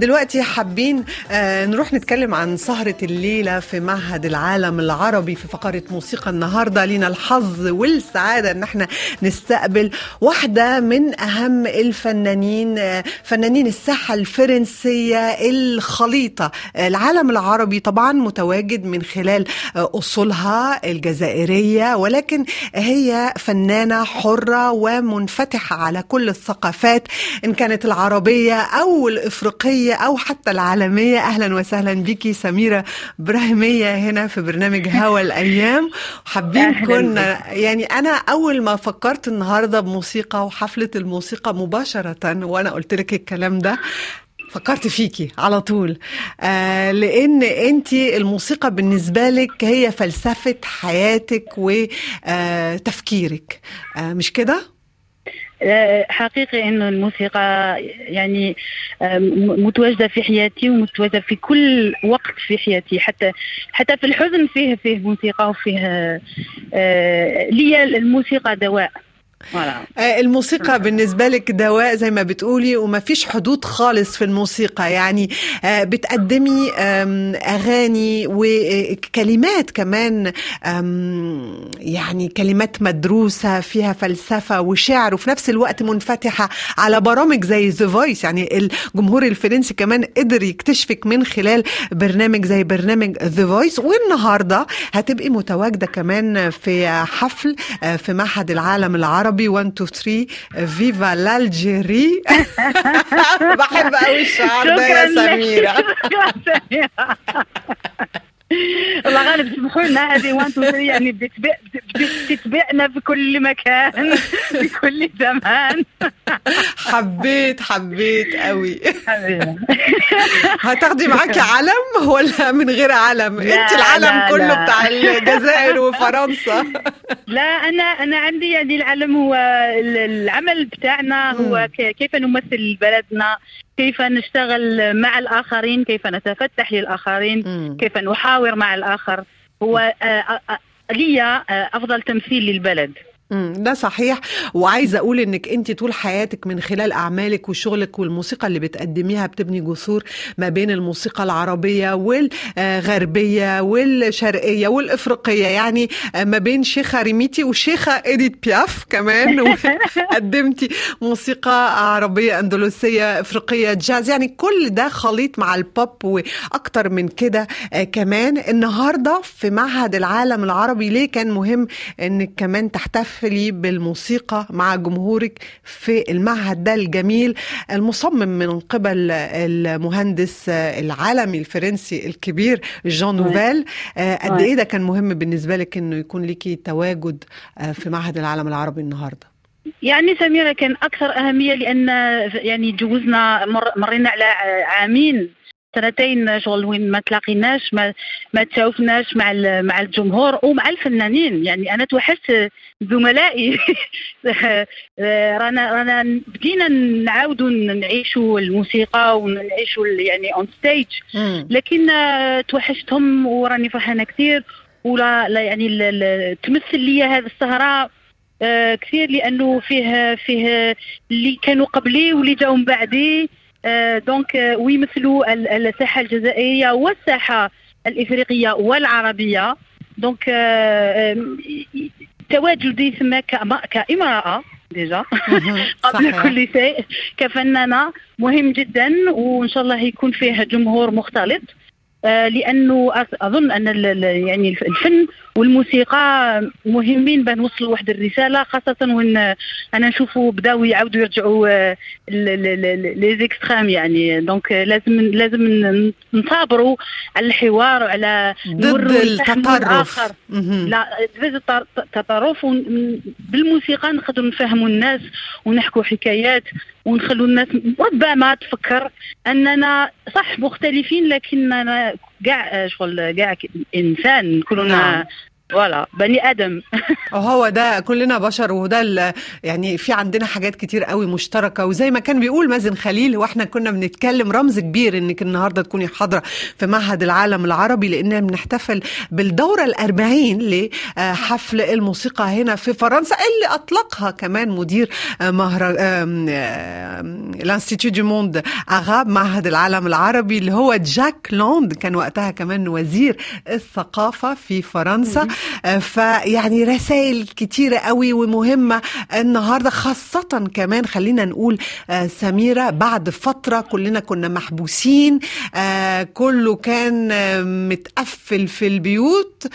دلوقتي حابين آه، نروح نتكلم عن سهرة الليلة في معهد العالم العربي في فقرة موسيقى النهاردة. لينا الحظ والسعادة إن إحنا نستقبل واحدة من أهم الفنانين آه، فنانين الساحة الفرنسية الخليطة. العالم العربي طبعا متواجد من خلال آه، أصولها الجزائرية ولكن هي فنانة حرة ومنفتحة على كل الثقافات إن كانت العربية أو الإفريقية. أو حتى العالمية. أهلا وسهلا بيكي سميرة إبراهيمية هنا في برنامج هوا الأيام. حابين أهلاً كنا يعني أنا أول ما فكرت النهاردة بموسيقى وحفلة الموسيقى مباشرة وأنا قلت لك الكلام ده فكرت فيكي على طول. آه لأن أنت الموسيقى بالنسبة لك هي فلسفة حياتك وتفكيرك. آه مش كده؟ حقيقي انه الموسيقى يعني متواجدة في حياتي ومتواجدة في كل وقت في حياتي. حتى حتى في الحزن فيه فيه موسيقى وفيه آه، لي الموسيقى دواء. آه، الموسيقى بالنسبة لك دواء زي ما بتقولي وما فيش حدود خالص في الموسيقى. يعني آه، بتقدمي أغاني وكلمات كمان يعني كلمات مدروسة فيها فلسفة وشعر وفي نفس الوقت منفتحة على برامج زي The Voice يعني الجمهور الفرنسي كمان قدر يكتشفك من خلال برنامج زي برنامج The Voice والنهاردة هتبقي متواجدة كمان في حفل آه، في معهد العالم العربي. 1 2 3 viva l'Algérie بحب قوي الشعار ده يا شكراً لك. سميره شكراً سميرة. والله غالب سمحوا لنا هذه وان تو يعني بتتبع بتتبعنا في كل مكان في كل زمان. حبيت حبيت قوي. هتاخدي معاكي علم ولا من غير علم؟ انت العلم لا، كله لا. بتاع الجزائر وفرنسا. لا أنا أنا عندي يعني العلم هو ال- العمل بتاعنا هو كيف نمثل بلدنا كيف نشتغل مع الآخرين كيف نتفتح للآخرين مم. كيف نحاور مع الآخر هو آه، آه، آه، لي أفضل تمثيل للبلد ده صحيح. وعايزة أقول إنك أنت طول حياتك من خلال أعمالك وشغلك والموسيقى اللي بتقدميها بتبني جسور ما بين الموسيقى العربية والغربية والشرقية والإفريقية يعني ما بين شيخة ريميتي وشيخة إديت بياف كمان. وقدمتي موسيقى عربية أندلسية إفريقية جاز يعني كل ده خليط مع البوب وأكتر من كده. آه، كمان النهارده في معهد العالم العربي ليه كان مهم إنك كمان تحتفلي بالموسيقى مع جمهورك في المعهد ده الجميل المصمم من قبل المهندس العالمي الفرنسي الكبير جان نوفيل. آه، قد. إيه ده كان مهم بالنسبة لك إنه يكون ليكي تواجد آه، في معهد العالم العربي النهارده؟ يعني سميرة كان أكثر أهمية لأن يعني جوزنا مر مرينا على عامين. سنتين شغل وين ما تلاقيناش ما ما تشوفناش مع مع الجمهور ومع الفنانين. يعني أنا توحشت زملائي. رانا رانا بدينا نعاودوا نعيشوا الموسيقى ونعيشوا يعني on stage لكن توحشتهم وراني فرحانة كثير. voilà يعني تمثل لي هذه السهره آه، كثير لأنه فيه فيه اللي كانوا قبلي واللي جاوا من بعدي. donc آه، ويمثلوا ال- الساحة الجزائرية والساحة الإفريقية والعربية. donc آه، تواجدي ثم كإمرأة déjà. قبل. كل شيء كفنانة. مهم جدا وإن شاء الله يكون فيه جمهور مختلط. آه، لأنه أظ- أظن أن ال- ال- يعني الف- الفن والموسيقى مهمين بان نوصلوا واحد الرسالة خاصة وين أنا نشوفوا بداوا يعاودوا يرجعوا آه، les extrêmes يعني. donc لازم لازم نصابروا على الحوار وعلى ضد التطرف. لا التر- التطرف بالموسيقى نقدروا نفهموا الناس ونحكوا حكايات ونخلوا الناس ربما تفكر أننا صح مختلفين لكننا كاع شغل كاع إنسان كلنا نعم. فوالا بني آدم وهو ده كلنا بشر وده يعني في عندنا حاجات كتير قوي مشتركة. وزي ما كان بيقول مازن خليل وإحنا كنا بنتكلم رمز كبير إنك النهارده تكوني حاضرة في معهد العالم العربي لأننا بنحتفل بالدورة الأربعين لحفل الموسيقى هنا في فرنسا اللي أطلقها كمان مدير مهر ال Institut du monde arabe معهد العالم العربي اللي هو جاك لونج كان وقتها كمان وزير الثقافة في فرنسا. فيعني رسائل كتيرة قوي ومهمة النهاردة خاصة كمان خلينا نقول سميرة بعد فترة كلنا كنا محبوسين كله كان متقفل في البيوت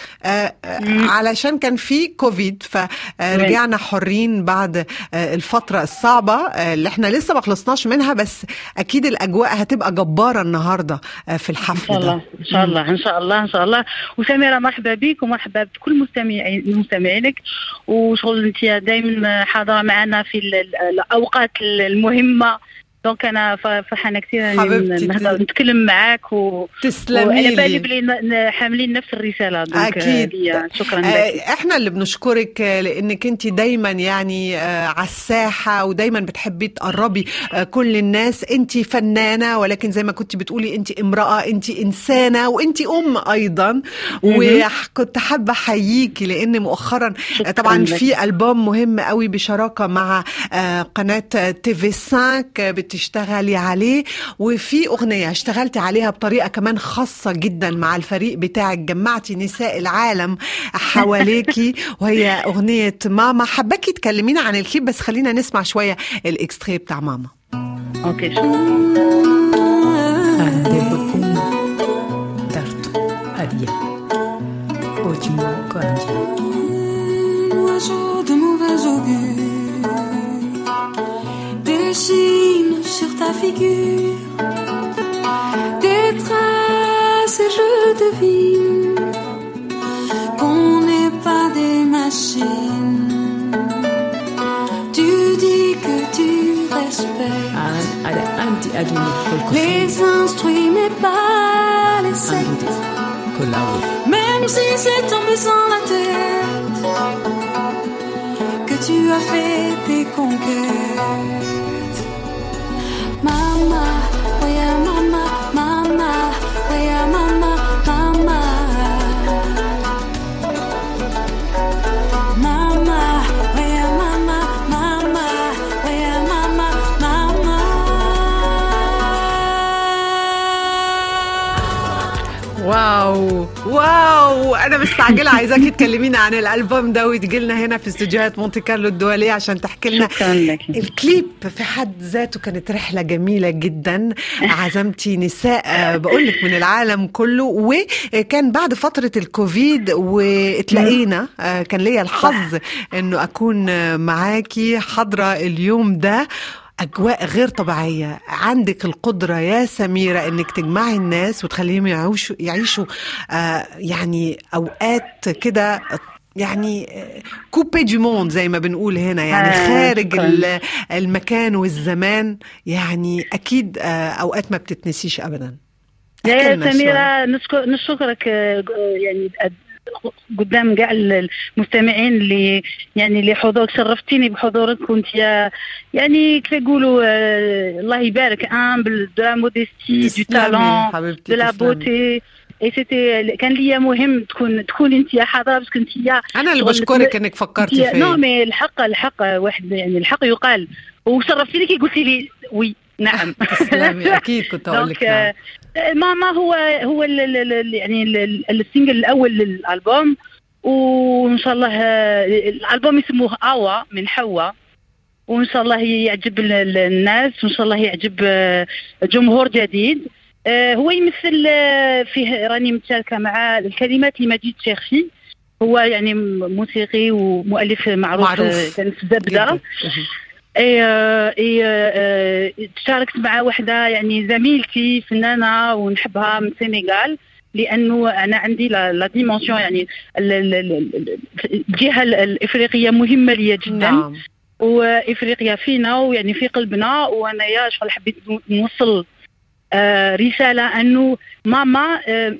علشان كان في كوفيد. فرجعنا حرين بعد الفترة الصعبة اللي إحنا لسه ما خلصناش منها بس أكيد الأجواء هتبقى جبارة النهاردة في الحفل شاء الله إن شاء الله إن شاء الله إن شاء الله. وسميرة مرحبا بك ومرحبا بكل مستمعين مستمعينك وشغل أنت دائما حاضرة معنا في الأوقات المهمة. دونك أنا فرحانة كثير نتكلم معاك و تسلمي لي بالي بلي حاملين نفس الرسالة donc أكيد. شكرا لك. إحنا اللي بنشكرك لأنك أنت دايما يعني على الساحة ودايما بتحبي تقربي كل الناس. أنت فنانة ولكن زي ما كنت بتقولي أنت امرأة أنت إنسانة وأنت أم أيضا. وكنت حابة احييكي لأن مؤخرا طبعا في ألبوم مهم قوي بشراكة مع قناة TV5 بتشتغلي عليه وفي أغنية اشتغلتي عليها بطريقة كمان خاصة جدا مع الفريق بتاعك جمعتي نساء العالم حواليكي وهي أغنية ماما. حباكي تكلمينا عن الكليب بس خلينا نسمع شوية ال extrait بتاع ماما. OK de mauvais augure dessine sur ta figure des traces et je devine qu'on n'est pas des machines. Tu dis que tu respectes les instruits mais pas les sectes. Même si c'est tombé sans la tête que tu as fait tes conquêtes. mama, oh we are mama, mama, oh we are mama. مستعجله عايزاكي تكلمينا عن الألبوم ده وتجي لنا هنا في استوديوهات مونتي كارلو الدولية عشان تحكي لنا الكليب في حد ذاته كانت رحلة جميلة جدا. عزمتي نساء بقول لك من العالم كله وكان بعد فترة الكوفيد واتلاقينا كان ليا الحظ إنه أكون معاكي حاضره اليوم ده. أجواء غير طبيعية. عندك القدرة يا سميرة أنك تجمعي الناس وتخليهم يعيشوا, يعيشوا آه يعني أوقات كده يعني coupé du monde زي ما بنقول هنا. يعني آه، خارج المكان والزمان. يعني أكيد آه، أوقات ما بتتنسيش أبدا. احكي يا نشكر نشكرك يعني قدام كاع المستمعين اللي يعني اللي حضورك شرفتيني بحضورك كنت يا يعني كيف يقولوا آه، الله يبارك en plus de la modestie du talent de la. beauté et c'était كان ليا مهم تكون تكون انت يا حاضره بس كنت يا أنا اللي بشكرك أنك فكرتي نو فيا. mais الحق الحق واحد يعني الحق يقال. وشرفتيني كي قلتي لي oui. نعم. تسلمي أكيد كنت أقول لك نعم. آه، ماما هو هو ال ال ال يعني ال- ال- ال single الأول للألبوم وإن شاء الله آه، الألبوم اسمه اوا من حواء وإن شاء الله يعجب ال- ال- الناس وإن شاء الله يعجب آه، جمهور جديد. هو يمثل فيه راني متشاركة مع الكلمات لمجيد شيخشي هو يعني موسيقي ومؤلف معروف, معروف. كان في زبدة. تشاركت مع واحدة يعني زميلتي فنانة ونحبها من السنغال لأنه أنا عندي la dimension يعني ال- ال- ال- الجهة ال- الإفريقية مهمة لي جدا. نعم. وإفريقيا فينا ويعني في قلبنا وأنا يا شغل حبيت نوصل آه، رسالة أنه ماما آه،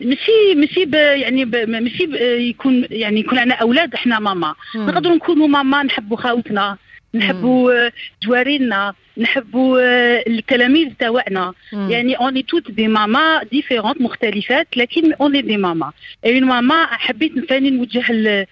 ماشي ماشي يعني ماشي يكون يعني يكون عندنا أولاد إحنا ماما. نقدروا نكونوا ماما نحبوا خاوتنا نحبوا جوارينا نحبوا آه، التلاميذ تاعنا. يعني on est toutes des mamans différentes مختلفات لكن اوني دي ماما اي ماما حبيت ثاني نوجه ال-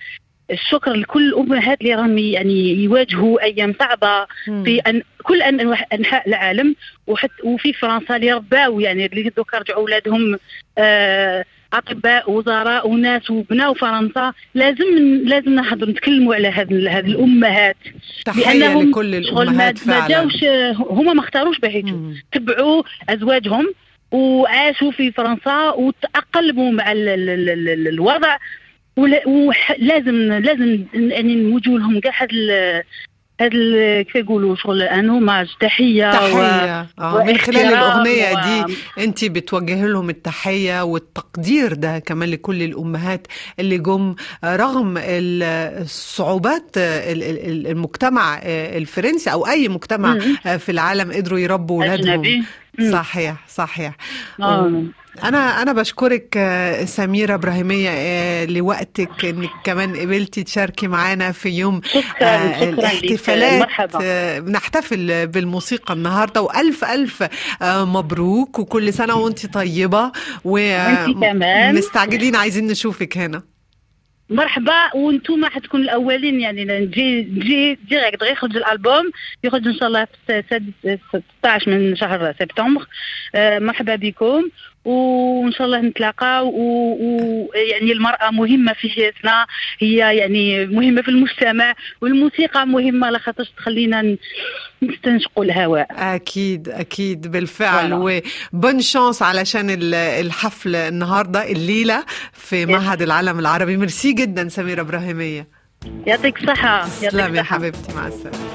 الشكر لكل الامهات اللي راهم يعني يواجهوا أيام صعبة. في أن كل أن أنحاء العالم. وحتى وفي فرنسا اللي رباو يعني اللي دوكا رجعوا أولادهم آه أطباء وزراء وناس وبناو فرنسا لازم لازم نهضر نتكلموا على هذه هذه الأمهات. لأنهم لكل شغل ما الامهات ما جاوش هما ما اختاروش مم. تبعوا أزواجهم وعاشوا في فرنسا وتأقلموا مع ال ال ال ال ال الوضع. ولازم لازم يعني نوجهوا لهم كاع هاد ال- هاد كيف يقولوا شغل ان هوماج تحية و- تحية آه من خلال الأغنية و- دي انت بتوجه لهم التحية والتقدير ده كمان لكل الأمهات اللي جم رغم ال- الصعوبات ال- ال- ال- المجتمع الفرنسي أو أي مجتمع مم. في العالم قدروا يربوا اولادهم. صحيح صحيح. آه. أنا أنا بشكرك سميرة إبراهيمية آه، لوقتك إنك كمان قبلتي تشاركي معانا في يوم شكرا آه، شكرا الاحتفالات. بنحتفل بالموسيقى النهارده وألف ألف مبروك وكل سنة وانت طيبة. ومستعجلين عايزين نشوفك هنا. مرحبا وأنتم حتكونوا الأولين يعني نجي نجي ديريكت غير يخرج الألبوم يخرج إن شاء الله في السادس- 16 من شهر سبتمبر. آه، مرحبا بكم. وإن شاء الله نتلاقى ويعني المرأة مهمة في حياتنا. هي يعني مهمة في المجتمع والموسيقى مهمة لخاطرش تخلينا نستنشقوا الهواء. أكيد أكيد بالفعل. وبون شانس علشان ال- الحفل النهارده الليلة في معهد العالم العربي. ميرسي جدا سميرة إبراهيمية. يعطيك الصحة. تسلمي يا. حبيبتي. مع السلامة.